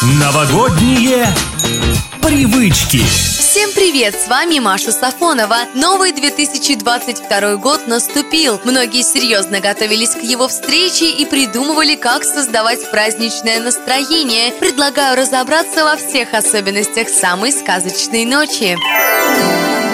Новогодние привычки. Всем привет! С вами Маша Сафонова. Новый 2022 год наступил. Многие серьезно готовились к его встрече и придумывали, как создавать праздничное настроение. Предлагаю разобраться во всех особенностях самой сказочной ночи.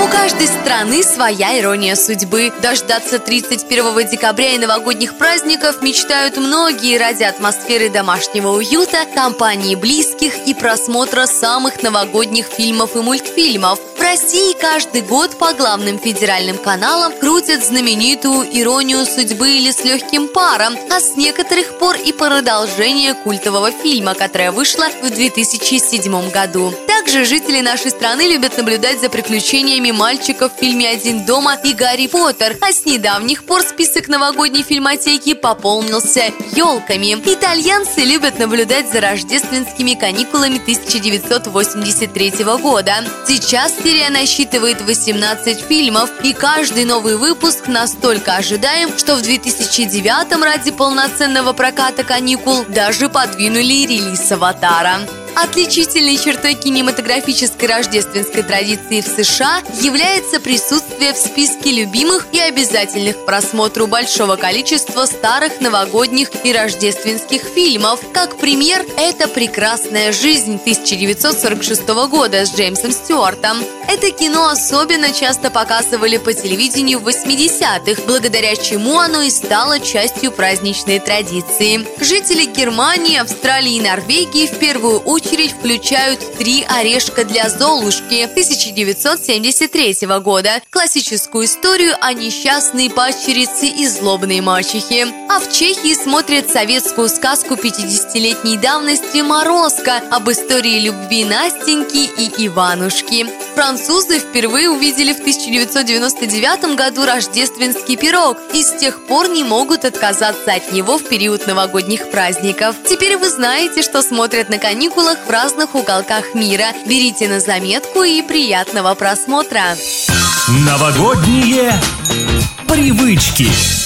У каждой страны своя ирония судьбы. Дождаться 31 декабря и новогодних праздников мечтают многие ради атмосферы домашнего уюта, компании близких и просмотра самых новогодних фильмов и мультфильмов. В России каждый год по главным федеральным каналам крутят знаменитую «Иронию судьбы» или «С легким паром», а с некоторых пор и продолжение культового фильма, которое вышло в 2007 году. Также жители нашей страны любят наблюдать за приключениями мальчиков в фильме «Один дома» и «Гарри Поттер», а с недавних пор список новогодней фильмотеки пополнился елками. Итальянцы любят наблюдать за рождественскими каникулами 1983 года. Сейчас серия насчитывает 18 фильмов, и каждый новый выпуск настолько ожидаем, что в 2009 ради полноценного проката каникул даже подвинули релиз «Аватара». Отличительной чертой кинематографической рождественской традиции в США является присутствие в списке любимых и обязательных к просмотру большого количества старых новогодних и рождественских фильмов. Как пример, это «Прекрасная жизнь» 1946 года с Джеймсом Стюартом. Это кино особенно часто показывали по телевидению в 80-х, благодаря чему оно и стало частью праздничной традиции. Жители Германии, Австралии и Норвегии в первую очередь включают «Три орешка для Золушки» 1973 года, классическую историю о несчастной падчерице и злобной мачехе. А в Чехии смотрят советскую сказку 50-летней давности «Морозко» об истории любви Настеньки и Иванушки. Французы впервые увидели в 1999 году рождественский пирог и с тех пор не могут отказаться от него в период новогодних праздников. Теперь вы знаете, что смотрят на каникулах в разных уголках мира. Берите на заметку и приятного просмотра! Новогодние привычки.